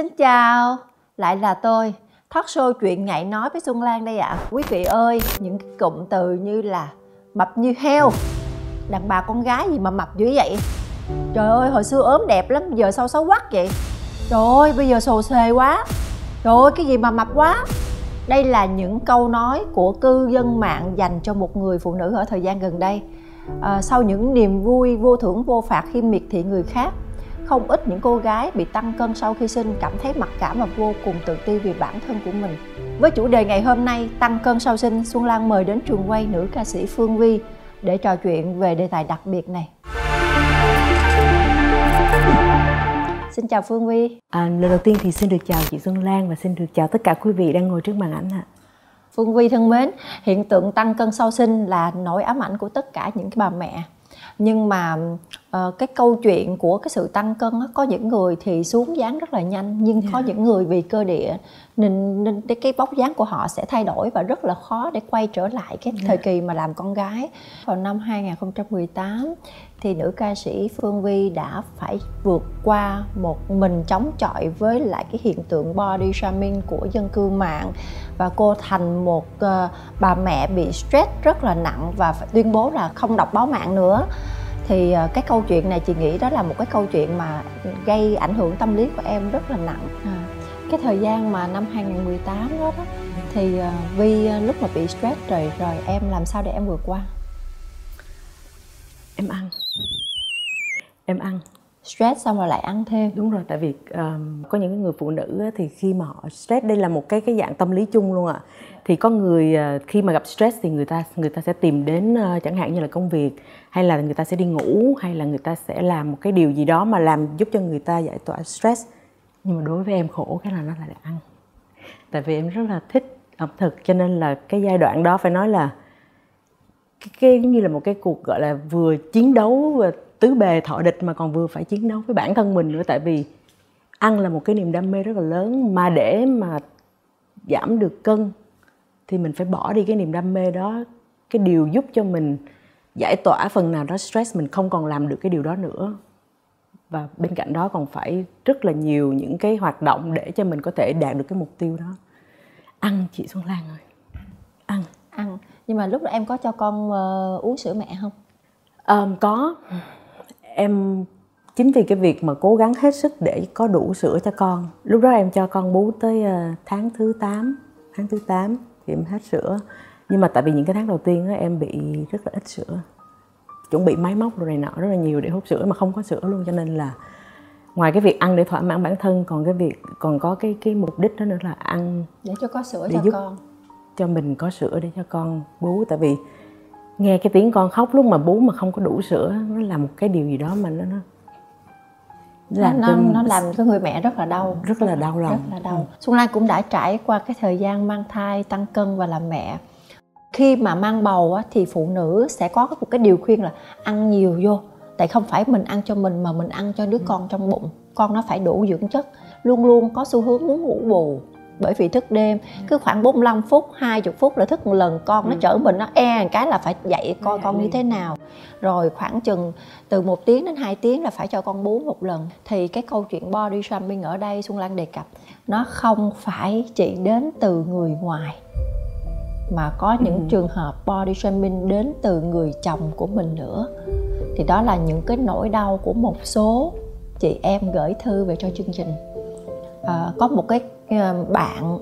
Xin chào, lại là tôi, Thoát show chuyện ngại nói với Xuân Lan đây ạ. À. Quý vị ơi, những cái cụm từ như là mập như heo, đàn bà con gái gì mà mập dữ vậy? Trời ơi, hồi xưa ốm đẹp lắm, giờ sao xấu quắc vậy? Trời ơi, bây giờ sồ xề quá. Trời ơi, cái gì mà mập quá? Đây là những câu nói của cư dân mạng dành cho một người phụ nữ ở thời gian gần đây. À, sau những niềm vui vô thưởng vô phạt khi miệt thị người khác không ít những cô gái bị tăng cân sau khi sinh cảm thấy mặc cảm và vô cùng tự ti vì bản thân của mình. Với chủ đề ngày hôm nay tăng cân sau sinh, Xuân Lan mời đến trường quay nữ ca sĩ Phương Vi để trò chuyện về đề tài đặc biệt này. Xin chào Phương Vi. À, lần đầu tiên thì xin được chào chị Xuân Lan và xin được chào tất cả quý vị đang ngồi trước màn ảnh ạ. Phương Vi thân mến, hiện tượng tăng cân sau sinh là nỗi ám ảnh của tất cả những cái bà mẹ nhưng mà uh, cái câu chuyện của cái sự tăng cân đó, có những người thì xuống dáng rất là nhanh nhưng yeah. có dạ. những người vì cơ địa nên nên cái, bóc dáng của họ sẽ thay đổi và rất là khó để quay trở lại cái yeah. thời dạ. kỳ mà làm con gái vào năm 2018 thì nữ ca sĩ Phương Vi đã phải vượt qua một mình chống chọi với lại cái hiện tượng body shaming của dân cư mạng và cô thành một uh, bà mẹ bị stress rất là nặng và phải tuyên bố là không đọc báo mạng nữa thì uh, cái câu chuyện này chị nghĩ đó là một cái câu chuyện mà gây ảnh hưởng tâm lý của em rất là nặng. À, cái thời gian mà năm 2018 đó, đó thì uh, Vi uh, lúc mà bị stress rồi rồi em làm sao để em vượt qua? Em ăn. Em ăn. Stress xong rồi lại ăn thêm. Đúng rồi tại vì um, có những người phụ nữ thì khi mà họ stress đây là một cái cái dạng tâm lý chung luôn ạ. À. thì có người uh, khi mà gặp stress thì người ta người ta sẽ tìm đến uh, chẳng hạn như là công việc hay là người ta sẽ đi ngủ hay là người ta sẽ làm một cái điều gì đó mà làm giúp cho người ta giải tỏa stress. Nhưng mà đối với em khổ cái là nó lại ăn. Tại vì em rất là thích ẩm thực cho nên là cái giai đoạn đó phải nói là cái, cái như là một cái cuộc gọi là vừa chiến đấu và tứ bề thọ địch mà còn vừa phải chiến đấu với bản thân mình nữa. Tại vì ăn là một cái niềm đam mê rất là lớn mà để mà giảm được cân thì mình phải bỏ đi cái niềm đam mê đó cái điều giúp cho mình giải tỏa phần nào đó stress mình không còn làm được cái điều đó nữa. Và bên cạnh đó còn phải rất là nhiều những cái hoạt động để cho mình có thể đạt được cái mục tiêu đó. Ăn chị Xuân Lan ơi. Ăn. Ăn. Nhưng mà lúc đó em có cho con uh, uống sữa mẹ không? Um, có. Em chính vì cái việc mà cố gắng hết sức để có đủ sữa cho con. Lúc đó em cho con bú tới uh, tháng thứ 8 tháng thứ 8 thì em hết sữa nhưng mà tại vì những cái tháng đầu tiên á, em bị rất là ít sữa. Chuẩn bị máy móc rồi này nọ rất là nhiều để hút sữa mà không có sữa luôn. Cho nên là ngoài cái việc ăn để thỏa mãn bản thân còn cái việc còn có cái cái mục đích đó nữa là ăn để cho có sữa để cho giúp con. cho mình có sữa để cho con bú. Tại vì nghe cái tiếng con khóc lúc mà bú mà không có đủ sữa nó là một cái điều gì đó mà nó nó làm nó, nó làm cho người mẹ rất là đau. Rất là đau lòng. Rất là đau. Ừ. xuân lan cũng đã trải qua cái thời gian mang thai tăng cân và làm mẹ khi mà mang bầu á, thì phụ nữ sẽ có một cái điều khuyên là ăn nhiều vô. Tại không phải mình ăn cho mình mà mình ăn cho đứa ừ. con trong bụng. Con nó phải đủ dưỡng chất luôn luôn có xu hướng muốn ngủ bù. Bởi vì thức đêm cứ khoảng 45 phút 20 phút là thức một lần con nó ừ. chở mình nó e một cái là phải dạy coi con như thế nào. Rồi khoảng chừng từ một tiếng đến 2 tiếng là phải cho con bú một lần. Thì cái câu chuyện body shaming ở đây Xuân Lan đề cập nó không phải chỉ đến từ người ngoài mà có những ừ. trường hợp body shaming đến từ người chồng của mình nữa. Thì đó là những cái nỗi đau của một số chị em gửi thư về cho chương trình. À, có một cái ờ, bạn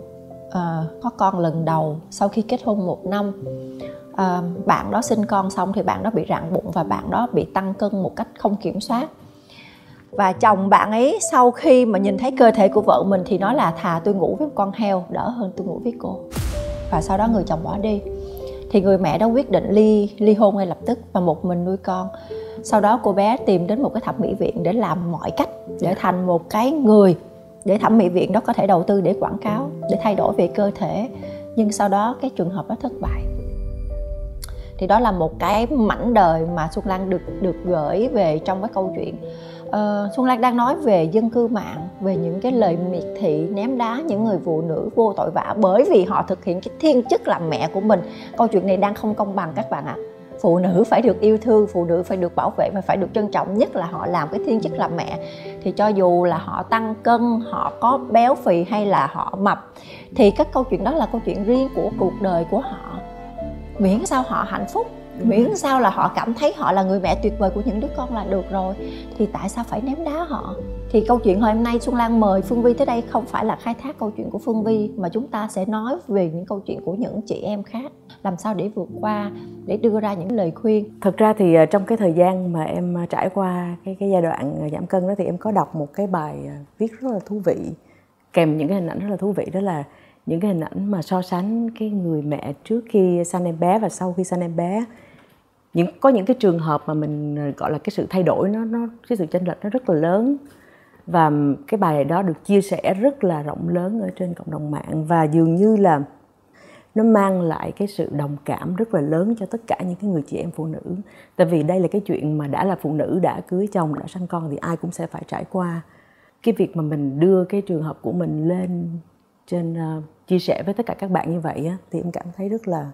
à, có con lần đầu sau khi kết hôn một năm. À, bạn đó sinh con xong thì bạn đó bị rạn bụng và bạn đó bị tăng cân một cách không kiểm soát. Và chồng bạn ấy sau khi mà nhìn thấy cơ thể của vợ mình thì nói là thà tôi ngủ với con heo đỡ hơn tôi ngủ với cô và sau đó người chồng bỏ đi. Thì người mẹ đó quyết định ly ly hôn ngay lập tức và một mình nuôi con. Sau đó cô bé tìm đến một cái thẩm mỹ viện để làm mọi cách để thành một cái người để thẩm mỹ viện đó có thể đầu tư để quảng cáo để thay đổi về cơ thể. Nhưng sau đó cái trường hợp đó thất bại. Thì đó là một cái mảnh đời mà xuân lan được được gửi về trong cái câu chuyện uh, xuân lan đang nói về dân cư mạng về những cái lời miệt thị ném đá những người phụ nữ vô tội vạ bởi vì họ thực hiện cái thiên chức làm mẹ của mình. Câu chuyện này đang không công bằng các bạn ạ. À phụ nữ phải được yêu thương phụ nữ phải được bảo vệ và phải được trân trọng nhất là họ làm cái thiên chức làm mẹ. Thì cho dù là họ tăng cân họ có béo phì hay là họ mập thì các câu chuyện đó là câu chuyện riêng của cuộc đời của họ. Miễn sao họ hạnh phúc miễn sao là họ cảm thấy họ là người mẹ tuyệt vời của những đứa con là được rồi, thì tại sao phải ném đá họ? Thì câu chuyện hôm nay xuân lan mời phương vi tới đây không phải là khai thác câu chuyện của phương vi, mà chúng ta sẽ nói về những câu chuyện của những chị em khác, làm sao để vượt qua, để đưa ra những lời khuyên. Thực ra thì ờ, trong cái thời gian mà em ờ, trải qua cái cái giai đoạn ờ, giảm cân đó thì em có đọc một cái bài viết rất là thú vị, kèm những cái hình ảnh rất là thú vị, đó là những cái hình ảnh mà so sánh cái người mẹ trước khi sanh em bé và sau khi sanh em bé những có những cái trường hợp mà mình ờ, gọi là cái sự thay đổi nó nó cái sự chênh lệch nó rất là lớn. Và cái bài đó được chia sẻ rất là rộng lớn ở trên cộng đồng mạng và dường như là nó mang lại cái sự đồng cảm rất là lớn cho tất cả những cái người chị em phụ nữ. Tại vì đây là cái chuyện mà đã là phụ nữ đã cưới chồng đã sinh con thì ai cũng sẽ phải trải qua. Cái việc mà mình đưa cái trường hợp của mình lên trên uh, chia sẻ với tất cả các bạn như vậy á, thì em cảm thấy rất là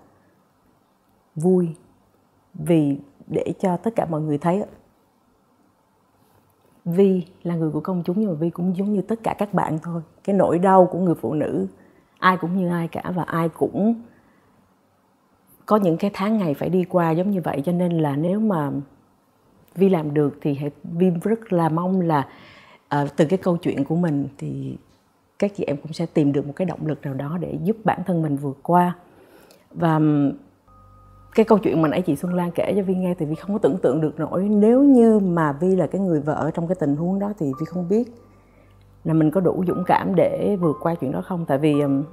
vui vì để cho tất cả mọi người thấy Vi là người của công chúng nhưng mà Vi cũng giống như tất cả các bạn thôi. Cái nỗi đau của người phụ nữ ai cũng như ai cả và ai cũng có những cái tháng ngày phải đi qua giống như vậy. Cho nên là nếu mà Vi làm được thì Vi rất là mong là uh, từ cái câu chuyện của mình thì các chị em cũng sẽ tìm được một cái động lực nào đó để giúp bản thân mình vượt qua. Và cái câu chuyện mà nãy chị Xuân Lan kể cho Vi nghe thì Vi không có tưởng tượng được nổi. Nếu như mà Vi là cái người vợ trong cái tình huống đó thì Vi không biết là mình có đủ dũng cảm để vượt qua chuyện đó không. Tại vì um,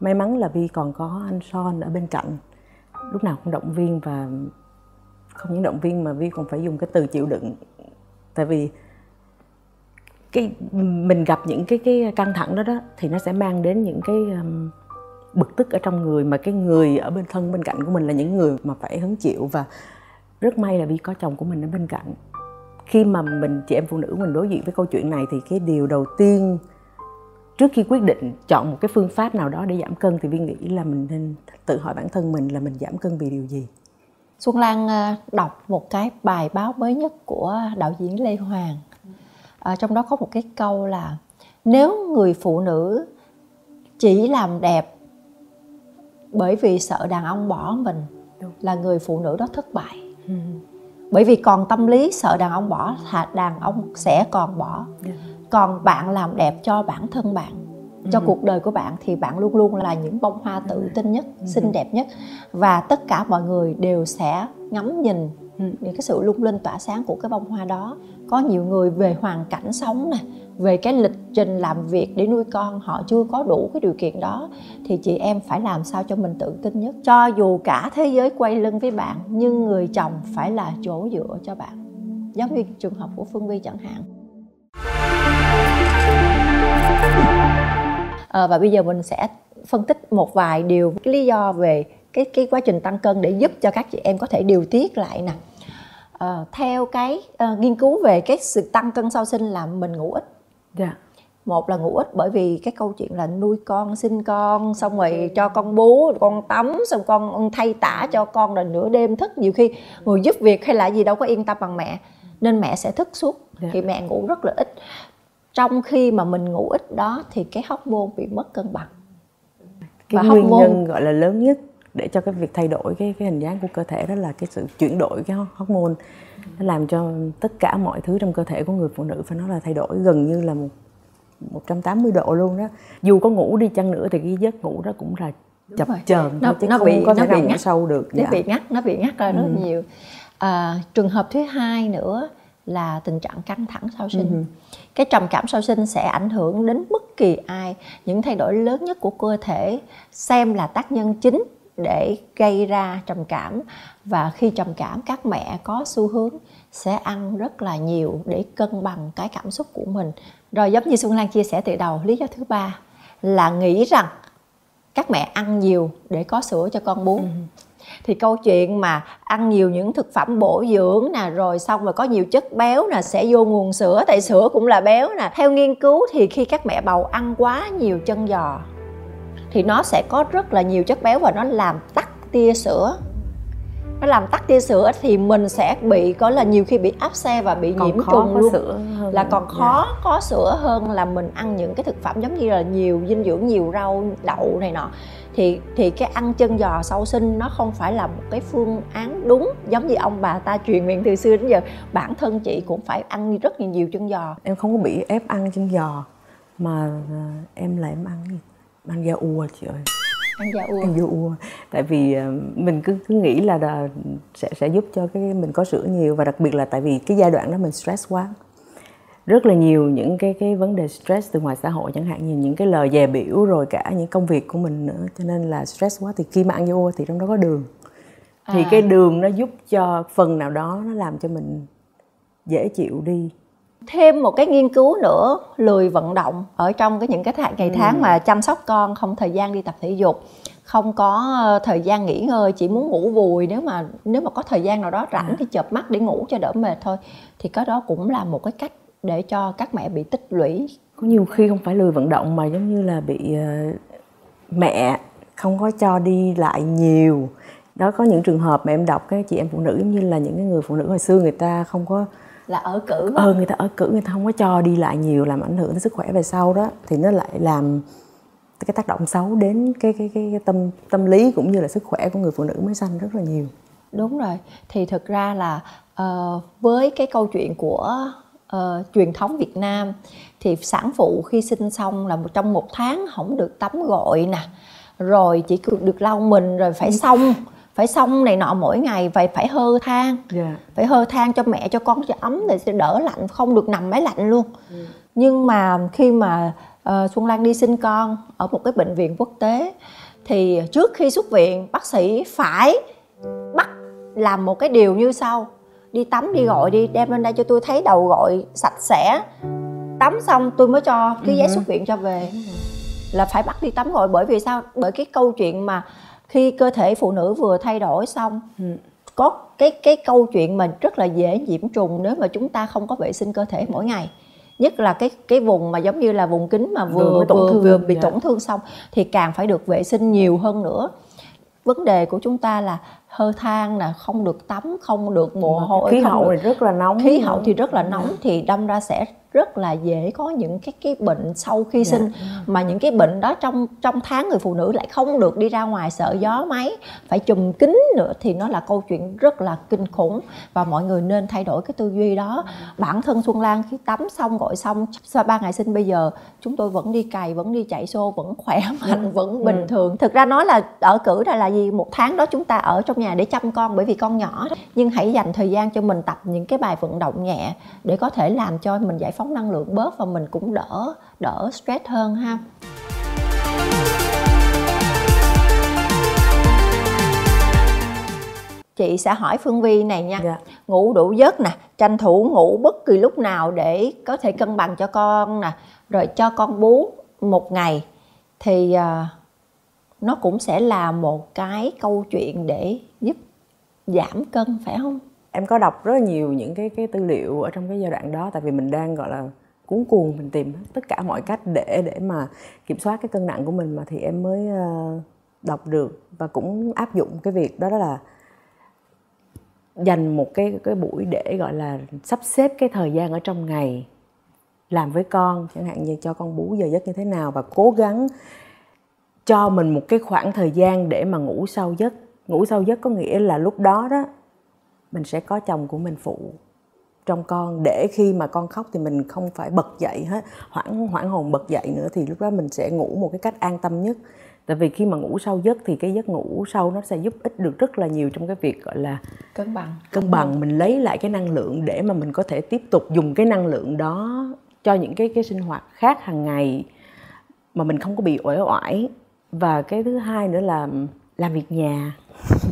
may mắn là Vi còn có anh Son ở bên cạnh. Lúc nào cũng động viên và không những động viên mà Vi còn phải dùng cái từ chịu đựng. Tại vì cái mình gặp những cái cái căng thẳng đó đó thì nó sẽ mang đến những cái um, bực tức ở trong người mà cái người ở bên thân bên cạnh của mình là những người mà phải hứng chịu. Và rất may là vì có chồng của mình ở bên cạnh. Khi mà mình chị em phụ nữ mình đối diện với câu chuyện này thì cái điều đầu tiên trước khi quyết định chọn một cái phương pháp nào đó để giảm cân thì vi nghĩ là mình nên tự hỏi bản thân mình là mình giảm cân vì điều gì. Xuân lan ờ, đọc một cái bài báo mới nhất của đạo diễn lê hoàng. À, trong đó có một cái câu là nếu người phụ nữ chỉ làm đẹp bởi vì sợ đàn ông bỏ mình là người phụ nữ đó thất bại ừ. bởi vì còn tâm lý sợ đàn ông bỏ là đàn ông sẽ còn bỏ yeah. Dạ. còn bạn làm đẹp cho bản thân bạn cho ừ. cuộc đời của bạn thì bạn luôn luôn là những bông hoa tự tin nhất ừ. xinh đẹp nhất và tất cả mọi người đều sẽ ngắm nhìn ừ. những cái sự lung linh tỏa sáng của cái bông hoa đó có nhiều người về hoàn cảnh sống nè về cái lịch trình làm việc để nuôi con họ chưa có đủ cái điều kiện đó thì chị em phải làm sao cho mình tự tin nhất. Cho dù cả thế giới quay lưng với bạn nhưng người chồng phải là chỗ dựa cho bạn. Giống như trường hợp của phương vi chẳng hạn. À, và bây giờ mình sẽ phân tích một vài điều cái lý do về cái cái quá trình tăng cân để giúp cho các chị em có thể điều tiết lại nè. À, theo cái uh, nghiên cứu về cái sự tăng cân sau sinh là mình ngủ ít. Dạ. một là ngủ ít bởi vì cái câu chuyện là nuôi con sinh con xong rồi cho con bú con tắm xong con thay tả cho con rồi nửa đêm thức nhiều khi người giúp việc hay là gì đâu có yên tâm bằng mẹ nên mẹ sẽ thức suốt yeah. Dạ. thì mẹ ngủ rất là ít trong khi mà mình ngủ ít đó thì cái hóc môn bị mất cân bằng cái và nguyên nhân gọi là lớn nhất để cho cái việc thay đổi cái cái hình dáng của cơ thể đó là cái sự chuyển đổi cái hormone. Nó làm cho tất cả mọi thứ trong cơ thể của người phụ nữ phải nói là thay đổi gần như là một 180 độ luôn đó. Dù có ngủ đi chăng nữa thì cái giấc ngủ đó cũng là chập chờn nó, chứ nó không bị có thể nó bị ngủ sâu được nó dạ. bị ngắt nó bị ngắt ra rất ừ. nhiều. À, trường hợp thứ hai nữa là tình trạng căng thẳng sau sinh. Ừ. cái trầm cảm sau sinh sẽ ảnh hưởng đến bất kỳ ai. Những thay đổi lớn nhất của cơ thể xem là tác nhân chính để gây ra trầm cảm. Và khi trầm cảm các mẹ có xu hướng sẽ ăn rất là nhiều để cân bằng cái cảm xúc của mình. Rồi giống như xuân lan chia sẻ từ đầu lý do thứ ba là nghĩ rằng các mẹ ăn nhiều để có sữa cho con bú. Ừ. thì câu chuyện mà ăn nhiều những thực phẩm bổ dưỡng nè rồi xong rồi có nhiều chất béo nè sẽ vô nguồn sữa tại sữa cũng là béo nè. Theo nghiên cứu thì khi các mẹ bầu ăn quá nhiều chân giò thì nó sẽ có rất là nhiều chất béo và nó làm tắc tia sữa. Nó làm tắc tia sữa thì mình sẽ bị có là nhiều khi bị áp xe và bị còn nhiễm trùng luôn. sữa hơn. Là còn Dạ. khó có sữa hơn là mình ăn những cái thực phẩm giống như là nhiều dinh dưỡng nhiều rau đậu này nọ. Thì thì cái ăn chân giò sau sinh nó không phải là một cái phương án đúng giống như ông bà ta truyền miệng từ xưa đến giờ. Bản thân chị cũng phải ăn rất là nhiều chân giò. Em không có bị ép ăn chân giò mà à, em là em ăn gì ăn da ua chị ơi. Ăn da ua. Ăn da ua. Tại vì à, mình cứ cứ nghĩ là, là sẽ sẽ giúp cho cái mình có sữa nhiều và đặc biệt là tại vì cái giai đoạn đó mình stress quá. Rất là nhiều những cái cái vấn đề stress từ ngoài xã hội chẳng hạn như những cái lời dè biểu rồi cả những công việc của mình nữa. Cho nên là stress quá thì khi mà ăn da ua thì trong đó có đường. Thì À. cái đường nó giúp cho phần nào đó nó làm cho mình dễ chịu đi thêm một cái nghiên cứu nữa lười vận động ở trong cái những cái tháng, ngày Ừ. tháng mà chăm sóc con không thời gian đi tập thể dục không có ờ, thời gian nghỉ ngơi chỉ muốn ngủ vùi nếu mà nếu mà có thời gian nào đó rảnh À. thì chợp mắt để ngủ cho đỡ mệt thôi thì cái đó cũng là một cái cách để cho các mẹ bị tích lũy có nhiều khi không phải lười vận động mà giống như là bị ờ, mẹ không có cho đi lại nhiều đó có những trường hợp mà em đọc cái chị em phụ nữ giống như là những cái người phụ nữ hồi xưa người ta không có là ở cử ờ người ta ở cử người ta không có cho đi lại nhiều làm ảnh hưởng đến sức khỏe về sau đó thì nó lại làm cái tác động xấu đến cái cái cái, cái tâm tâm lý cũng như là sức khỏe của người phụ nữ mới sanh rất là nhiều. Đúng rồi, thì thực ra là ờ, với cái câu chuyện của ờ, truyền thống Việt Nam thì sản phụ khi sinh xong là trong một tháng không được tắm gội nè, rồi chỉ được được lau mình rồi phải xong, phải xong này nọ mỗi ngày phải phải hơ than, yeah. phải hơ than cho mẹ cho con cho ấm để sẽ đỡ lạnh, không được nằm máy lạnh luôn. Nhưng mà khi mà ờ, Xuân Lan đi sinh con ở một cái bệnh viện quốc tế thì trước khi xuất viện bác sĩ phải bắt làm một cái điều như sau. Đi tắm đi gội đi đem lên đây cho tôi thấy đầu gội sạch sẽ. Tắm xong tôi mới cho cái giấy xuất viện cho về. Là phải bắt đi tắm gội bởi vì sao? Bởi cái câu chuyện mà khi cơ thể phụ nữ vừa thay đổi xong Ừ. có cái cái câu chuyện mà rất là dễ nhiễm trùng nếu mà chúng ta không có vệ sinh cơ thể mỗi ngày nhất là cái cái vùng mà giống như là vùng kính mà Vừa vừa tổn thương, vừa bị dạ. tổn thương xong thì càng phải được vệ sinh nhiều hơn nữa vấn đề của chúng ta là hơ than nè không được tắm không được mồ hôi khí hậu này rất là nóng. Khí hậu thì rất là nóng thì đâm ra sẽ rất là dễ có những cái cái bệnh sau khi Dạ. sinh. Mà những cái bệnh đó trong trong tháng người phụ nữ lại không được đi ra ngoài sợ gió máy phải chùm kính nữa thì nó là câu chuyện rất là kinh khủng. Và mọi người nên thay đổi cái tư duy đó. Bản thân Xuân Lan khi tắm xong gội xong sau ba ngày sinh bây giờ chúng tôi vẫn đi cày vẫn đi chạy xô vẫn khỏe mạnh vẫn bình thường. Thực ra nói là ở cử ra là gì? Một tháng đó chúng ta ở trong nhà để chăm con bởi vì con nhỏ nhưng hãy dành thời gian cho mình tập những cái bài vận động nhẹ để có thể làm cho mình giải phóng năng lượng bớt và mình cũng đỡ đỡ stress hơn ha. Chị sẽ hỏi phương vi này nha. Dạ. ngủ đủ giấc nè tranh thủ ngủ bất kỳ lúc nào để có thể cân bằng cho con nè rồi cho con bú một ngày thì à, nó cũng sẽ là một cái câu chuyện để giảm cân, phải không? Em có đọc rất là nhiều những cái cái tư liệu ở trong cái giai đoạn đó, tại vì mình đang, gọi là cuốn cuồng, mình tìm tất cả mọi cách để để mà kiểm soát cái cân nặng của mình mà thì em mới ờ, đọc được và cũng áp dụng cái việc đó đó là dành một cái cái buổi để, gọi là, sắp xếp cái thời gian ở trong ngày làm với con, chẳng hạn như cho con bú giờ giấc như thế nào và cố gắng cho mình một cái khoảng thời gian để mà ngủ sâu giấc ngủ sâu giấc có nghĩa là lúc đó đó mình sẽ có chồng của mình phụ trong con để khi mà con khóc thì mình không phải bật dậy hết hoảng hoảng hồn bật dậy nữa thì lúc đó mình sẽ ngủ một cái cách an tâm nhất. Tại vì khi mà ngủ sâu giấc thì cái giấc ngủ sâu nó sẽ giúp ích được rất là nhiều trong cái việc gọi là cân bằng. cân bằng. Mình lấy lại cái năng lượng để mà mình có thể tiếp tục dùng cái năng lượng đó cho những cái cái sinh hoạt khác hàng ngày mà mình không có bị uể oải. Và cái thứ hai nữa là làm việc nhà.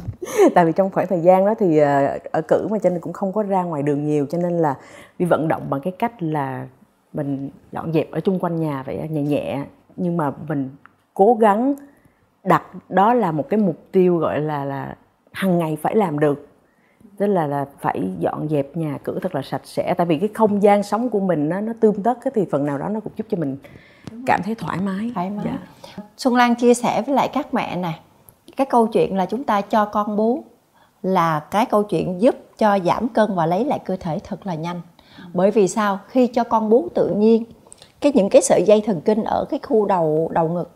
Tại vì trong khoảng thời gian đó thì ờ, ở cử mà cho nên cũng không có ra ngoài đường nhiều cho nên là đi vận động bằng cái cách là mình dọn dẹp ở chung quanh nhà vậy nhẹ nhẹ. Nhưng mà mình cố gắng đặt đó là một cái mục tiêu gọi là là hàng ngày phải làm được. Tức là là phải dọn dẹp nhà cửa thật là sạch sẽ. Tại vì cái không gian sống của mình nó nó tươm tất thì phần nào đó nó cũng giúp cho mình cảm thấy thoải mái. Thoải mái. Dạ. Xuân Lan chia sẻ với lại các mẹ này cái câu chuyện là chúng ta cho con bú là cái câu chuyện giúp cho giảm cân và lấy lại cơ thể thật là nhanh bởi vì sao khi cho con bú tự nhiên cái những cái sợi dây thần kinh ở cái khu đầu đầu ngực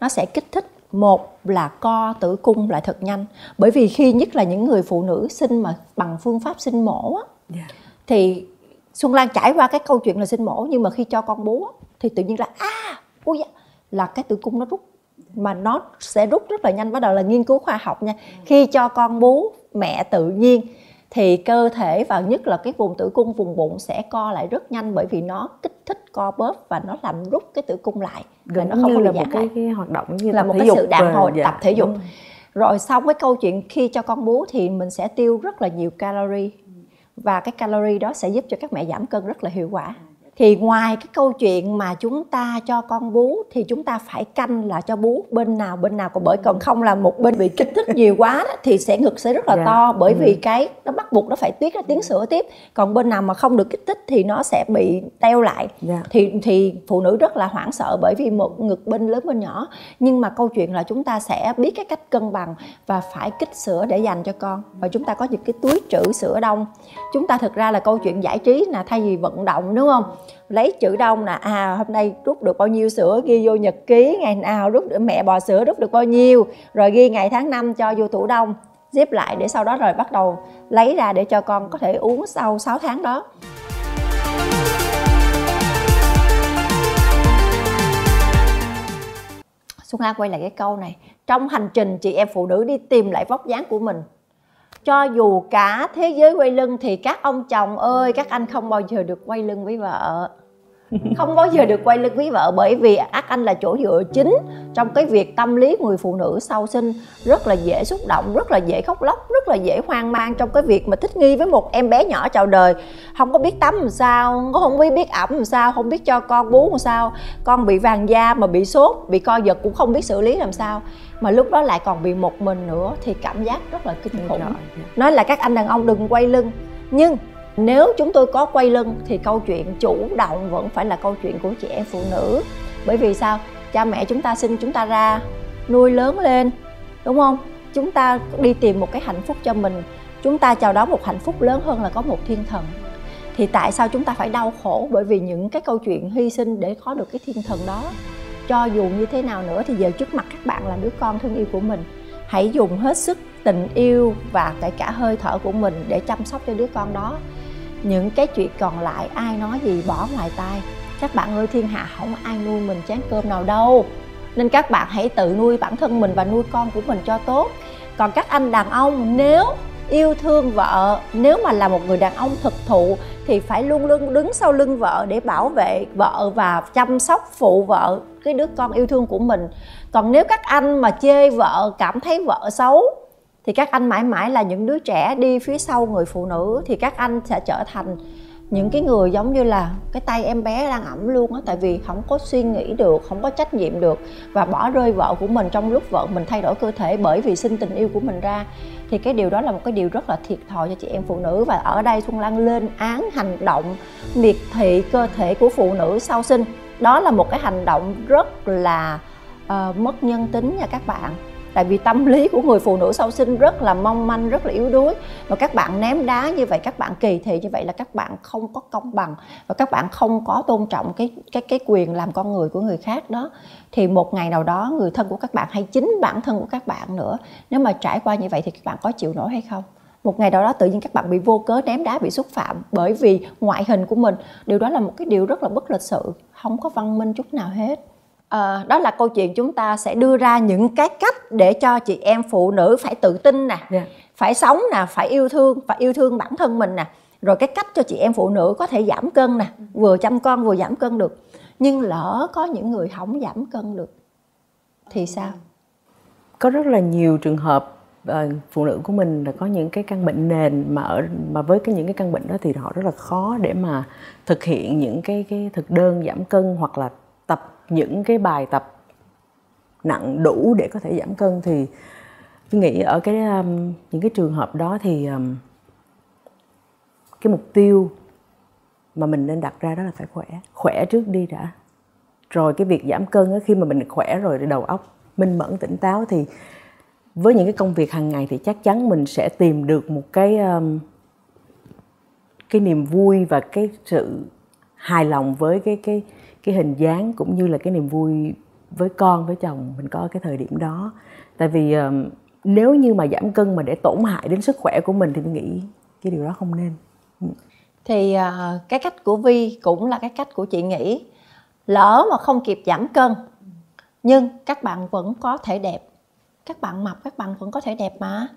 nó sẽ kích thích một là co tử cung lại thật nhanh bởi vì khi nhất là những người phụ nữ sinh mà bằng phương pháp sinh mổ á, yeah. Dạ. thì xuân lan trải qua cái câu chuyện là sinh mổ nhưng mà khi cho con bú á, thì tự nhiên là à ui là cái tử cung nó rút mà nó sẽ rút rất là nhanh. Bắt đầu là nghiên cứu khoa học nha. Khi cho con bú mẹ tự nhiên thì cơ thể và nhất là cái vùng tử cung vùng bụng sẽ co lại rất nhanh bởi vì nó kích thích co bóp và nó làm rút cái tử cung lại gần nó không như là một cái, cái hoạt động như là một cái sự đàn hồi dạ. tập thể dục. rồi. Xong cái câu chuyện khi cho con bú thì mình sẽ tiêu rất là nhiều calorie và cái calorie đó sẽ giúp cho các mẹ giảm cân rất là hiệu quả thì ngoài cái câu chuyện mà chúng ta cho con bú thì chúng ta phải canh là cho bú bên nào bên nào còn bởi còn không là một bên bị kích thích nhiều quá đó, thì sẽ ngực sẽ rất là yeah. Dạ. to bởi ừ. vì cái nó bắt buộc nó phải tiết ra tiếng sữa tiếp còn bên nào mà không được kích thích thì nó sẽ bị teo lại yeah. Dạ. thì thì phụ nữ rất là hoảng sợ bởi vì một ngực bên lớn bên nhỏ nhưng mà câu chuyện là chúng ta sẽ biết cái cách cân bằng và phải kích sữa để dành cho con và chúng ta có những cái túi trữ sữa đông chúng ta thực ra là câu chuyện giải trí là thay vì vận động đúng không lấy chữ đông là à hôm nay rút được bao nhiêu sữa, ghi vô nhật ký, ngày nào rút được, mẹ bò sữa rút được bao nhiêu, rồi ghi ngày tháng năm cho vô tủ đông, zip lại để sau đó rồi bắt đầu lấy ra để cho con có thể uống sau 6 tháng đó. Xuân Lan quay lại cái câu này, Trong hành trình, chị em phụ nữ đi tìm lại vóc dáng của mình cho dù cả thế giới quay lưng thì các ông chồng ơi, các anh không bao giờ được quay lưng với vợ. không bao giờ được quay lưng với vợ bởi vì ác anh là chỗ dựa chính trong cái việc tâm lý người phụ nữ sau sinh. Rất là dễ xúc động rất là dễ khóc lóc rất là dễ hoang mang trong cái việc mà thích nghi với một em bé nhỏ chào đời. Không có biết tắm làm sao không biết biết ẩm làm sao không biết cho con bú làm sao. Con bị vàng da mà bị sốt bị co giật cũng không biết xử lý làm sao. Mà lúc đó lại còn bị một mình nữa thì cảm giác rất là kinh khủng. Nói là các anh đàn ông đừng quay lưng nhưng nếu chúng tôi có quay lưng thì câu chuyện chủ động vẫn phải là câu chuyện của chị em phụ nữ. Bởi vì sao? Cha mẹ chúng ta sinh chúng ta ra, nuôi lớn lên, đúng không? Chúng ta đi tìm một cái hạnh phúc cho mình. Chúng ta chào đón một hạnh phúc lớn hơn là có một thiên thần. Thì tại sao chúng ta phải đau khổ? Bởi vì những cái câu chuyện hy sinh để có được cái thiên thần đó. Cho dù như thế nào nữa thì giờ trước mặt các bạn là đứa con thân yêu của mình. Hãy dùng hết sức tình yêu và kể cả hơi thở của mình để chăm sóc cho đứa con đó những cái chuyện còn lại, ai nói gì bỏ ngoài tai. Các bạn ơi, thiên hạ không ai nuôi mình chén cơm nào đâu. Nên các bạn hãy tự nuôi bản thân mình và nuôi con của mình cho tốt. Còn các anh đàn ông, nếu yêu thương vợ, nếu mà là một người đàn ông thực thụ, thì phải luôn luôn đứng sau lưng vợ để bảo vệ vợ và chăm sóc phụ vợ, cái đứa con yêu thương của mình. Còn nếu các anh mà chê vợ, cảm thấy vợ xấu thì các anh mãi mãi là những đứa trẻ đi phía sau người phụ nữ thì các anh sẽ trở thành những cái người giống như là cái tay em bé đang ẩm luôn á. Tại vì không có suy nghĩ được không có trách nhiệm được và bỏ rơi vợ của mình trong lúc vợ mình thay đổi cơ thể bởi vì sinh tình yêu của mình ra. Thì cái điều đó là một cái điều rất là thiệt thòi cho chị em phụ nữ và ở đây xuân lan lên án hành động miệt thị cơ thể của phụ nữ sau sinh. Đó là một cái hành động rất là uh, mất nhân tính nha các bạn tại vì tâm lý của người phụ nữ sau sinh rất là mong manh, rất là yếu đuối. Mà các bạn ném đá như vậy, các bạn kỳ thị như vậy là các bạn không có công bằng và các bạn không có tôn trọng cái cái cái quyền làm con người của người khác đó. Thì một ngày nào đó người thân của các bạn hay chính bản thân của các bạn nữa, nếu mà trải qua như vậy thì các bạn có chịu nổi hay không? Một ngày nào đó tự nhiên các bạn bị vô cớ ném đá, bị xúc phạm bởi vì ngoại hình của mình. Điều đó là một cái điều rất là bất lịch sự, không có văn minh chút nào hết à, đó là câu chuyện chúng ta sẽ đưa ra những cái cách để cho chị em phụ nữ phải tự tin nè yeah. Dạ. phải sống nè phải yêu thương và yêu thương bản thân mình nè rồi cái cách cho chị em phụ nữ có thể giảm cân nè vừa chăm con vừa giảm cân được nhưng lỡ có những người không giảm cân được thì sao có rất là nhiều trường hợp uh, phụ nữ của mình là có những cái căn bệnh nền mà ở mà với cái những cái căn bệnh đó thì họ rất là khó để mà thực hiện những cái cái thực đơn giảm cân hoặc là những cái bài tập nặng đủ để có thể giảm cân thì tôi nghĩ ở cái um, những cái trường hợp đó thì um, cái mục tiêu mà mình nên đặt ra đó là phải khỏe. Khỏe trước đi đã. Rồi cái việc giảm cân đó, khi mà mình khỏe rồi đầu óc minh mẫn tỉnh táo thì với những cái công việc hàng ngày thì chắc chắn mình sẽ tìm được một cái um, cái niềm vui và cái sự hài lòng với cái cái cái hình dáng cũng như là cái niềm vui với con với chồng mình có cái thời điểm đó. Tại vì nếu như mà giảm cân mà để tổn hại đến sức khỏe của mình thì mình nghĩ cái điều đó không nên. Ừ. Thì uh, cái cách của vi cũng là cái cách của chị nghĩ. Lỡ mà không kịp giảm cân nhưng các bạn vẫn có thể đẹp. Các bạn mập các bạn vẫn có thể đẹp mà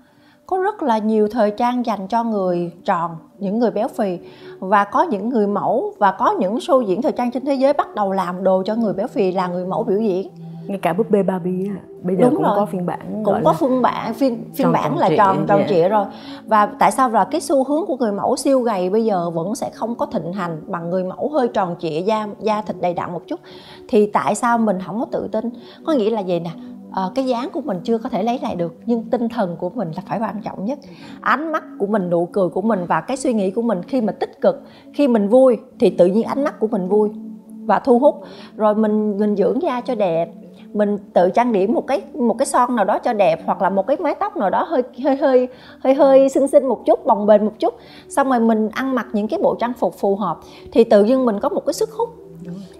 có rất là nhiều thời trang dành cho người tròn những người béo phì. Và có những người mẫu và có những show diễn thời trang trên thế giới bắt đầu làm đồ cho người béo phì là người mẫu biểu diễn. Ngay cả búp bê Barbie á bây giờ Đúng cũng rồi. có phiên bản cũng có phiên bản phiên phiên bản là tròn tròn dạ. trịa rồi. Và tại sao là cái xu hướng của người mẫu siêu gầy bây giờ vẫn sẽ không có thịnh hành bằng người mẫu hơi tròn trịa da da thịt đầy đặn một chút? Thì tại sao mình không có tự tin? Có nghĩa là gì nè Ờ, cái dáng của mình chưa có thể lấy lại được, nhưng tinh thần của mình là phải quan trọng nhất. Ánh mắt của mình, nụ cười của mình và cái suy nghĩ của mình khi mà tích cực, khi mình vui thì tự nhiên ánh mắt của mình vui và thu hút. Rồi mình mình dưỡng da cho đẹp, mình tự trang điểm một cái một cái son nào đó cho đẹp hoặc là một cái mái tóc nào đó hơi hơi hơi hơi hơi xinh xinh một chút, bồng bềnh một chút. Xong rồi mình ăn mặc những cái bộ trang phục phù hợp thì tự dưng mình có một cái sức hút.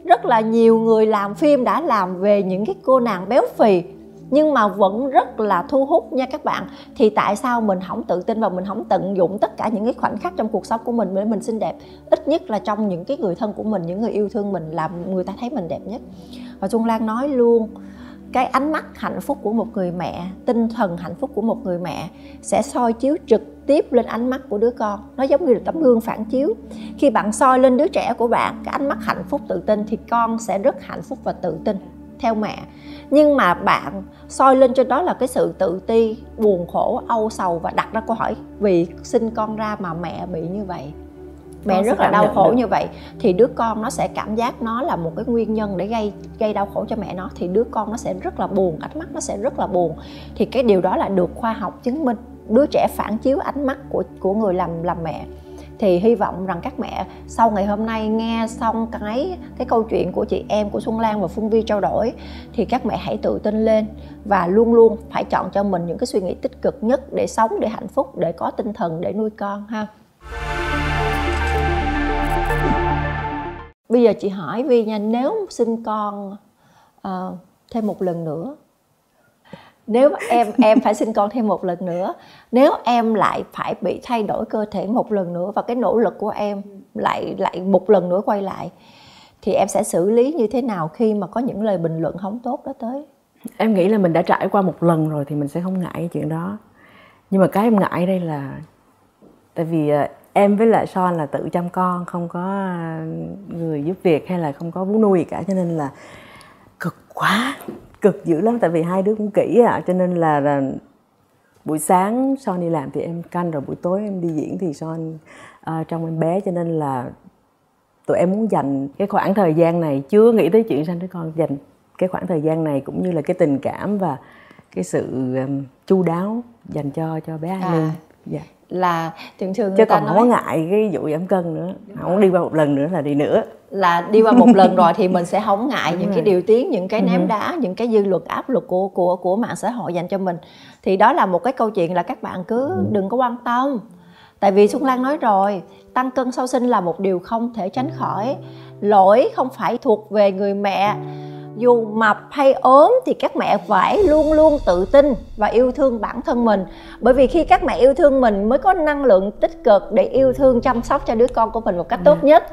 Rất là nhiều người làm phim đã làm về những cái cô nàng béo phì nhưng mà vẫn rất là thu hút nha các bạn. Thì tại sao mình không tự tin và mình không tận dụng tất cả những cái khoảnh khắc trong cuộc sống của mình để mình xinh đẹp? Ít nhất là trong những cái người thân của mình, những người yêu thương mình làm người ta thấy mình đẹp nhất. Và Xuân Lan nói luôn, cái ánh mắt hạnh phúc của một người mẹ, tinh thần hạnh phúc của một người mẹ sẽ soi chiếu trực tiếp lên ánh mắt của đứa con. Nó giống như là tấm gương phản chiếu. Khi bạn soi lên đứa trẻ của bạn, cái ánh mắt hạnh phúc tự tin thì con sẽ rất hạnh phúc và tự tin theo mẹ. Nhưng mà bạn soi lên trên đó là cái sự tự ti buồn khổ âu sầu và đặt ra câu hỏi vì sinh con ra mà mẹ bị như vậy? Mẹ Con rất là đau khổ được. như vậy. Thì đứa con nó sẽ cảm giác nó là một cái nguyên nhân để gây gây đau khổ cho mẹ nó. Thì đứa con nó sẽ rất là buồn ánh mắt nó sẽ rất là buồn. Thì cái điều đó là được khoa học chứng minh. Đứa trẻ phản chiếu ánh mắt của của người làm làm mẹ thì hy vọng rằng các mẹ sau ngày hôm nay nghe xong cái cái câu chuyện của chị em của Xuân Lan và Phương Vi trao đổi thì các mẹ hãy tự tin lên và luôn luôn phải chọn cho mình những cái suy nghĩ tích cực nhất để sống để hạnh phúc để có tinh thần để nuôi con ha. Bây giờ chị hỏi Vi nha nếu sinh con uh, thêm một lần nữa nếu em em phải sinh con thêm một lần nữa, nếu em lại phải bị thay đổi cơ thể một lần nữa và cái nỗ lực của em lại lại một lần nữa quay lại, thì em sẽ xử lý như thế nào khi mà có những lời bình luận không tốt đó tới? Em nghĩ là mình đã trải qua một lần rồi thì mình sẽ không ngại cái chuyện đó. Nhưng mà cái em ngại đây là, tại vì ờ, em với lại son là tự chăm con, không có ờ, người giúp việc hay là không có vú nuôi gì cả, cho nên là cực quá cực dữ lắm tại vì hai đứa cũng kỹ à cho nên là, là buổi sáng son đi làm thì em canh rồi buổi tối em đi diễn thì son à, trong em bé cho nên là tụi em muốn dành cái khoảng thời gian này chưa nghĩ tới chuyện sanh đứa con dành cái khoảng thời gian này cũng như là cái tình cảm và cái sự um, chu đáo dành cho cho bé An À. Ninh dạ. Là thường thường chứ còn không nói có ngại cái vụ giảm cân nữa. Không đi qua một lần nữa là đi nữa. Là đi qua một lần rồi thì mình sẽ không ngại Đúng những rồi. cái điều tiếng những cái ném Ừ. đá những cái dư luận áp lực của của của mạng xã hội dành cho mình. Thì đó là một cái câu chuyện là các bạn cứ đừng có quan tâm. Tại vì xuân lan nói rồi tăng cân sau sinh là một điều không thể tránh khỏi. Lỗi không phải thuộc về người mẹ dù mập hay ốm thì các mẹ phải luôn luôn tự tin và yêu thương bản thân mình. Bởi vì khi các mẹ yêu thương mình mới có năng lượng tích cực để yêu thương chăm sóc cho đứa con của mình một cách tốt nhất.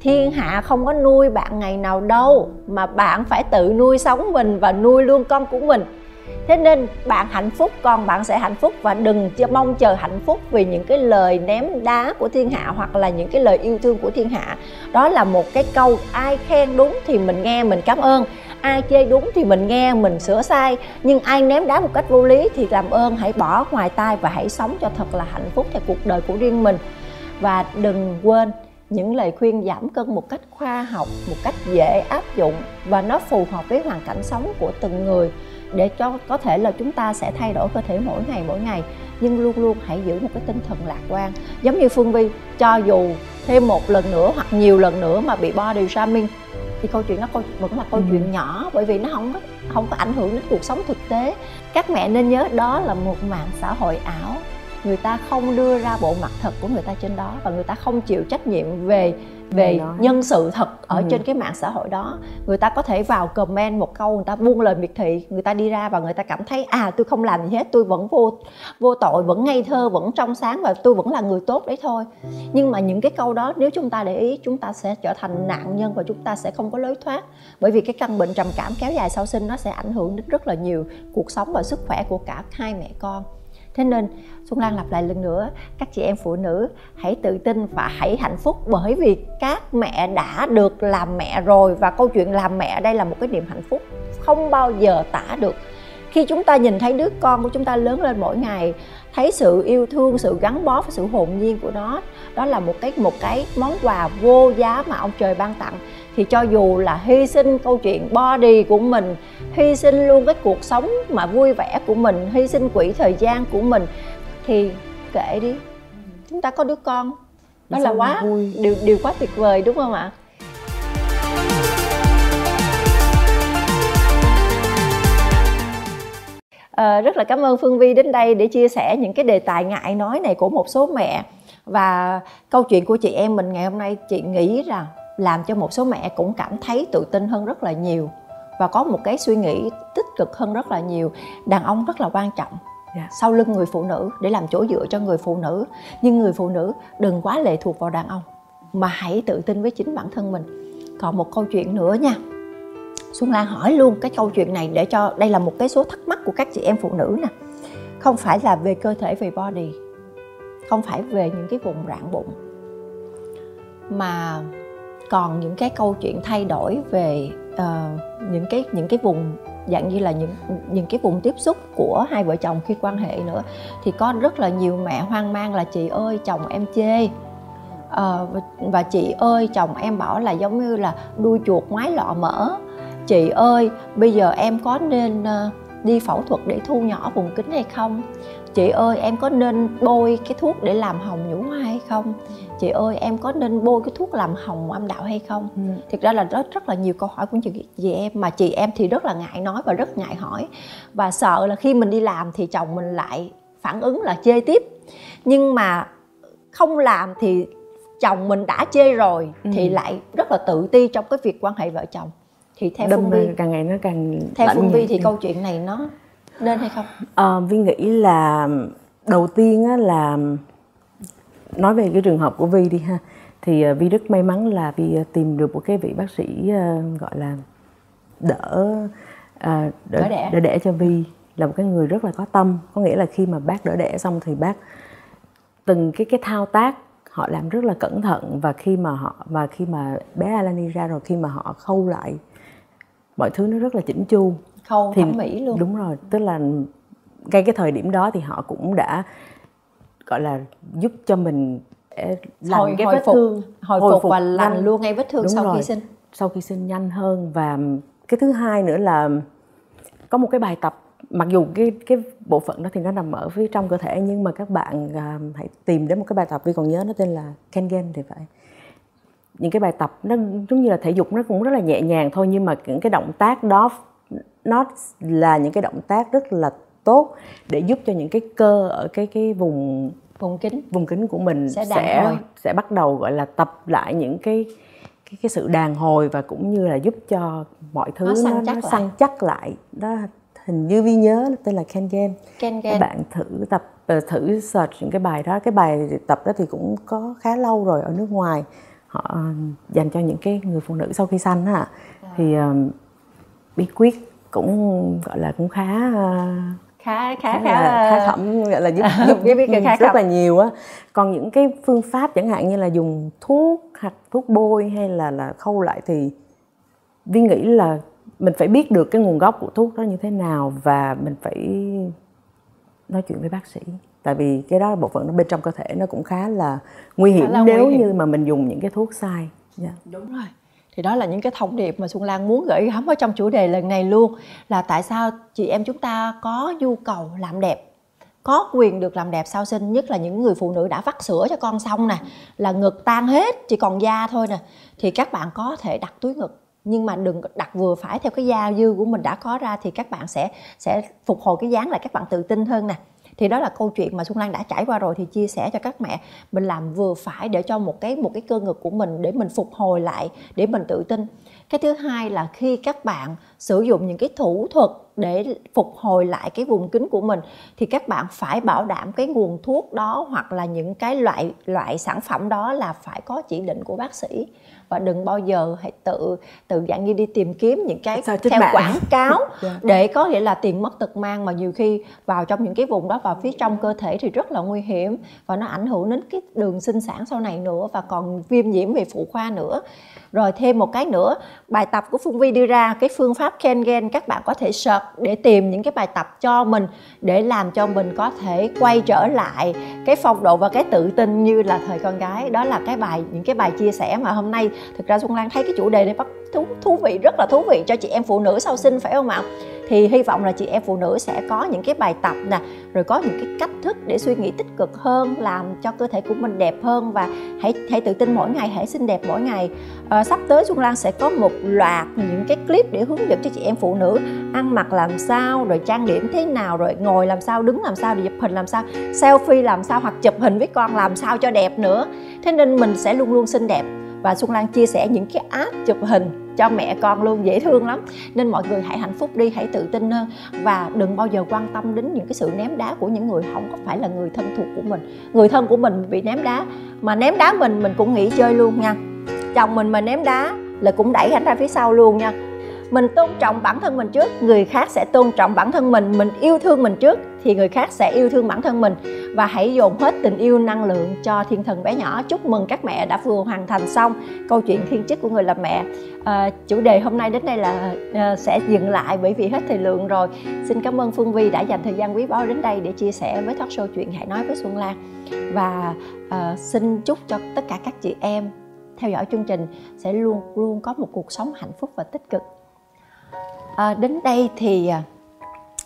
Thiên hạ không có nuôi bạn ngày nào đâu mà bạn phải tự nuôi sống mình và nuôi luôn con của mình thế nên bạn hạnh phúc, con bạn sẽ hạnh phúc và đừng cho mong chờ hạnh phúc vì những cái lời ném đá của thiên hạ hoặc là những cái lời yêu thương của thiên hạ. Đó là một cái câu, ai khen đúng thì mình nghe, mình cảm ơn. Ai chê đúng thì mình nghe, mình sửa sai. Nhưng ai ném đá một cách vô lý thì làm ơn, hãy bỏ ngoài tai và hãy sống cho thật là hạnh phúc theo cuộc đời của riêng mình. Và đừng quên những lời khuyên giảm cân một cách khoa học, một cách dễ áp dụng và nó phù hợp với hoàn cảnh sống của từng người để cho có thể là chúng ta sẽ thay đổi cơ thể mỗi ngày mỗi ngày. Nhưng luôn luôn hãy giữ một cái tinh thần lạc quan. Giống như phương vi cho dù thêm một lần nữa hoặc nhiều lần nữa mà bị body shaming thì câu chuyện nó vẫn là câu Ừ. chuyện nhỏ bởi vì nó không có không có ảnh hưởng đến cuộc sống thực tế. Các mẹ nên nhớ đó là một mạng xã hội ảo. Người ta không đưa ra bộ mặt thật của người ta trên đó và người ta không chịu trách nhiệm về về nhân sự thật ở ừ. trên cái mạng xã hội đó người ta có thể vào comment một câu người ta buông lời miệt thị người ta đi ra và người ta cảm thấy à tôi không làm gì hết tôi vẫn vô vô tội vẫn ngây thơ vẫn trong sáng và tôi vẫn là người tốt đấy thôi. Nhưng mà những cái câu đó nếu chúng ta để ý chúng ta sẽ trở thành nạn nhân và chúng ta sẽ không có lối thoát. Bởi vì cái căn bệnh trầm cảm kéo dài sau sinh nó sẽ ảnh hưởng đến rất là nhiều cuộc sống và sức khỏe của cả hai mẹ con thế nên xuân lan lặp lại lần nữa, các chị em phụ nữ hãy tự tin và hãy hạnh phúc bởi vì các mẹ đã được làm mẹ rồi và câu chuyện làm mẹ đây là một cái niềm hạnh phúc không bao giờ tả được. Khi chúng ta nhìn thấy đứa con của chúng ta lớn lên mỗi ngày, thấy sự yêu thương, sự gắn bó và sự hồn nhiên của nó, đó là một cái một cái món quà vô giá mà ông trời ban tặng thì cho dù là hy sinh câu chuyện body của mình hy sinh luôn cái cuộc sống mà vui vẻ của mình hy sinh quỹ thời gian của mình thì kệ đi. Chúng ta có đứa con. Đó là quá vui. điều điều quá tuyệt vời đúng không ạ? À, rất là cảm ơn Phương Vi đến đây để chia sẻ những cái đề tài ngại nói này của một số mẹ. Và câu chuyện của chị em mình ngày hôm nay chị nghĩ rằng làm cho một số mẹ cũng cảm thấy tự tin hơn rất là nhiều và có một cái suy nghĩ tích cực hơn rất là nhiều đàn ông rất là quan trọng yeah. Dạ. sau lưng người phụ nữ để làm chỗ dựa cho người phụ nữ nhưng người phụ nữ đừng quá lệ thuộc vào đàn ông mà hãy tự tin với chính bản thân mình còn một câu chuyện nữa nha xuân lan hỏi luôn cái câu chuyện này để cho đây là một cái số thắc mắc của các chị em phụ nữ nè không phải là về cơ thể về body không phải về những cái vùng rạn bụng mà còn những cái câu chuyện thay đổi về uh, những cái những cái vùng dạng như là những những cái vùng tiếp xúc của hai vợ chồng khi quan hệ nữa thì có rất là nhiều mẹ hoang mang là chị ơi chồng em chê. Uh, và chị ơi chồng em bảo là giống như là đuôi chuột ngoái lọ mỡ. Chị ơi bây giờ em có nên uh, đi phẫu thuật để thu nhỏ vùng kính hay không? Chị ơi em có nên bôi cái thuốc để làm hồng nhũ hoa hay không? Chị ơi em có nên bôi cái thuốc làm hồng âm đạo hay không? Ừ. thực ra là rất rất là nhiều câu hỏi của chị, chị em mà chị em thì rất là ngại nói và rất ngại hỏi. Và sợ là khi mình đi làm thì chồng mình lại phản ứng là chê tiếp. Nhưng mà không làm thì chồng mình đã chê rồi ừ. thì lại rất là tự ti trong cái việc quan hệ vợ chồng. Thì theo Đâm phương vi càng ngày nó càng theo phương vi thì câu chuyện này nó nên hay không? À, vi nghĩ là đầu tiên á, là nói về cái trường hợp của vi đi ha. Thì uh, vi rất may mắn là vi uh, tìm được một cái vị bác sĩ gọi là đỡ đỡ, đỡ đẻ. đỡ đẻ cho vi là một cái người rất là có tâm. Có nghĩa là khi mà bác đỡ đẻ xong thì bác từng cái cái thao tác họ làm rất là cẩn thận. Và khi mà họ và khi mà bé Alani ra rồi khi mà họ khâu lại mọi thứ nó rất là chỉnh chu khâu thì, thẩm mỹ luôn đúng rồi tức là ngay cái thời điểm đó thì họ cũng đã gọi là giúp cho mình lành hồi, cái hồi vết phục, thương hồi, hồi phục, phục và lành nhanh. luôn ngay vết thương Đúng sau rồi. khi sinh sau khi sinh nhanh hơn và cái thứ hai nữa là có một cái bài tập mặc dù cái cái bộ phận đó thì nó nằm ở phía trong cơ thể nhưng mà các bạn uh, hãy tìm đến một cái bài tập vì còn nhớ nó tên là Kengen thì phải những cái bài tập nó giống như là thể dục nó cũng rất là nhẹ nhàng thôi nhưng mà những cái động tác đó nó là những cái động tác rất là tốt để giúp cho những cái cơ ở cái cái vùng vùng kính. Vùng kính của mình sẽ sẽ, sẽ bắt đầu gọi là tập lại những cái cái cái sự đàn hồi và cũng như là giúp cho mọi thứ nó săn, nó, chắc, nó săn chắc lại. Đó hình như vi nhớ tên là Ken Game Ken Game các bạn thử tập ờ, thử search những cái bài đó. Cái bài tập đó thì cũng có khá lâu rồi ở nước ngoài. Họ dành cho những cái người phụ nữ sau khi sanh á. À. thì um, bí quyết cũng gọi là cũng khá khá khá khá khá, khá khẩm gọi là giúp, giúp biết khá rất là nhiều á còn những cái phương pháp chẳng hạn như là dùng thuốc hoặc thuốc bôi hay là là khâu lại thì vi nghĩ là mình phải biết được cái nguồn gốc của thuốc đó như thế nào và mình phải nói chuyện với bác sĩ tại vì cái đó bộ phận nó bên trong cơ thể nó cũng khá là nguy hiểm là nếu nguy hiểm. như mà mình dùng những cái thuốc sai yeah. Dạ. đúng rồi thì đó là những cái thông điệp mà Xuân Lan muốn gửi gắm ở trong chủ đề lần này luôn, là tại sao chị em chúng ta có nhu cầu làm đẹp, có quyền được làm đẹp sau sinh, nhất là những người phụ nữ đã vắt sữa cho con xong nè, là ngực tan hết, chỉ còn da thôi nè, thì các bạn có thể đặt túi ngực. Nhưng mà đừng đặt vừa phải theo cái da dư của mình đã có ra, thì các bạn sẽ sẽ phục hồi cái dáng lại, các bạn tự tin hơn nè thì đó là câu chuyện mà Xuân Lan đã trải qua rồi thì chia sẻ cho các mẹ. Mình làm vừa phải để cho một cái một cái cơ ngực của mình để mình phục hồi lại, để mình tự tin. Cái thứ hai là khi các bạn sử dụng những cái thủ thuật để phục hồi lại cái vùng kính của mình thì các bạn phải bảo đảm cái nguồn thuốc đó hoặc là những cái loại loại sản phẩm đó là phải có chỉ định của bác sĩ và đừng bao giờ hãy tự tự dạng như đi tìm kiếm những cái Sao theo bạn? quảng cáo yeah. Dạ. để có nghĩa là tiền mất tật mang mà nhiều khi vào trong những cái vùng đó vào phía trong cơ thể thì rất là nguy hiểm và nó ảnh hưởng đến cái đường sinh sản sau này nữa và còn viêm nhiễm về phụ khoa nữa rồi thêm một cái nữa bài tập của Phương Vi đưa ra cái phương pháp Kengen các bạn có thể search để tìm những cái bài tập cho mình để làm cho mình có thể quay trở lại cái phong độ và cái tự tin như là thời con gái. Đó là cái bài những cái bài chia sẻ mà hôm nay thực ra Xuân Lan thấy cái chủ đề này bắt thú, thú vị rất là thú vị cho chị em phụ nữ sau sinh phải không ạ? Thì hy vọng là chị em phụ nữ sẽ có những cái bài tập nè rồi có những cái cách thức để suy nghĩ tích cực hơn làm cho cơ thể của mình đẹp hơn và hãy hãy tự tin mỗi ngày hãy xinh đẹp mỗi ngày. À, sắp tới Xuân Lan sẽ có một loạt những cái clip để hướng dẫn cho chị em phụ nữ ăn mặc làm sao rồi trang điểm thế nào rồi ngồi làm sao đứng làm sao để chụp hình làm sao selfie làm sao hoặc chụp hình với con làm sao cho đẹp nữa. Thế nên mình sẽ luôn luôn xinh đẹp và Xuân Lan chia sẻ những cái app chụp hình cho mẹ con luôn, dễ thương lắm. Nên mọi người hãy hạnh phúc đi, hãy tự tin hơn. Và đừng bao giờ quan tâm đến những cái sự ném đá của những người không có phải là người thân thuộc của mình. Người thân của mình bị ném đá. Mà ném đá mình mình cũng nghỉ chơi luôn nha. Chồng mình mà ném đá là cũng đẩy anh ra phía sau luôn nha mình tôn trọng bản thân mình trước người khác sẽ tôn trọng bản thân mình mình yêu thương mình trước thì người khác sẽ yêu thương bản thân mình. Và hãy dồn hết tình yêu năng lượng cho thiên thần bé nhỏ. Chúc mừng các mẹ đã vừa hoàn thành xong câu chuyện thiên chức của người làm mẹ. À, chủ đề hôm nay đến đây là à, sẽ dừng lại bởi vì hết thời lượng rồi. Xin cảm ơn phương vi đã dành thời gian quý báu đến đây để chia sẻ với talk show chuyện hãy nói với xuân lan. Và à, xin chúc cho tất cả các chị em theo dõi chương trình sẽ luôn luôn có một cuộc sống hạnh phúc và tích cực à, đến đây thì à,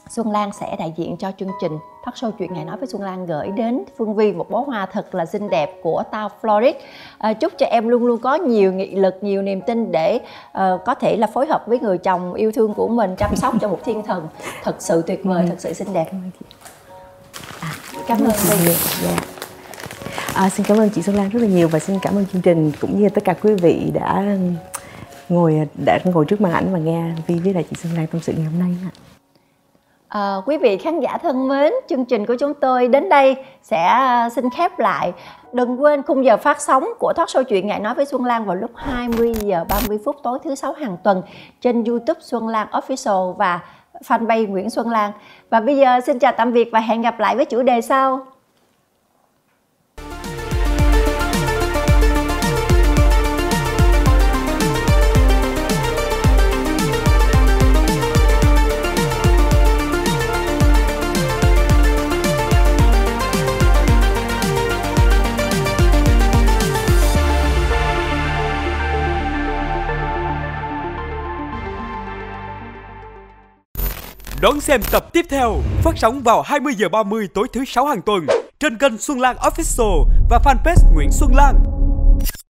Xuân Lan sẽ đại diện cho chương trình Talk show chuyện ngày nói với Xuân Lan gửi đến Phương Vi một bó hoa thật là xinh đẹp của Tao Florid. À, ờ, chúc cho em luôn luôn có nhiều nghị lực, nhiều niềm tin để uh, có thể là phối hợp với người chồng yêu thương của mình chăm sóc cho một thiên thần thật sự tuyệt vời, thật sự xinh đẹp. À, cảm ơn chị. Yeah. À, xin cảm ơn chị Xuân Lan rất là nhiều và xin cảm ơn chương trình cũng như tất cả quý vị đã ngồi à, đã ngồi trước màn ảnh và nghe Vi với lại chị Xuân Lan tâm sự ngày hôm nay. À, quý vị khán giả thân mến, chương trình của chúng tôi đến đây sẽ à, xin khép lại. Đừng quên khung giờ phát sóng của Thoát show chuyện Ngại nói với Xuân Lan vào lúc 20 giờ 30 phút tối thứ sáu hàng tuần trên YouTube Xuân Lan Official và fanpage Nguyễn Xuân Lan. Và bây giờ xin chào tạm biệt và hẹn gặp lại với chủ đề sau. Đón xem tập tiếp theo phát sóng vào 20 giờ 30 tối thứ sáu hàng tuần trên kênh Xuân Lan Official và fanpage Nguyễn Xuân Lan.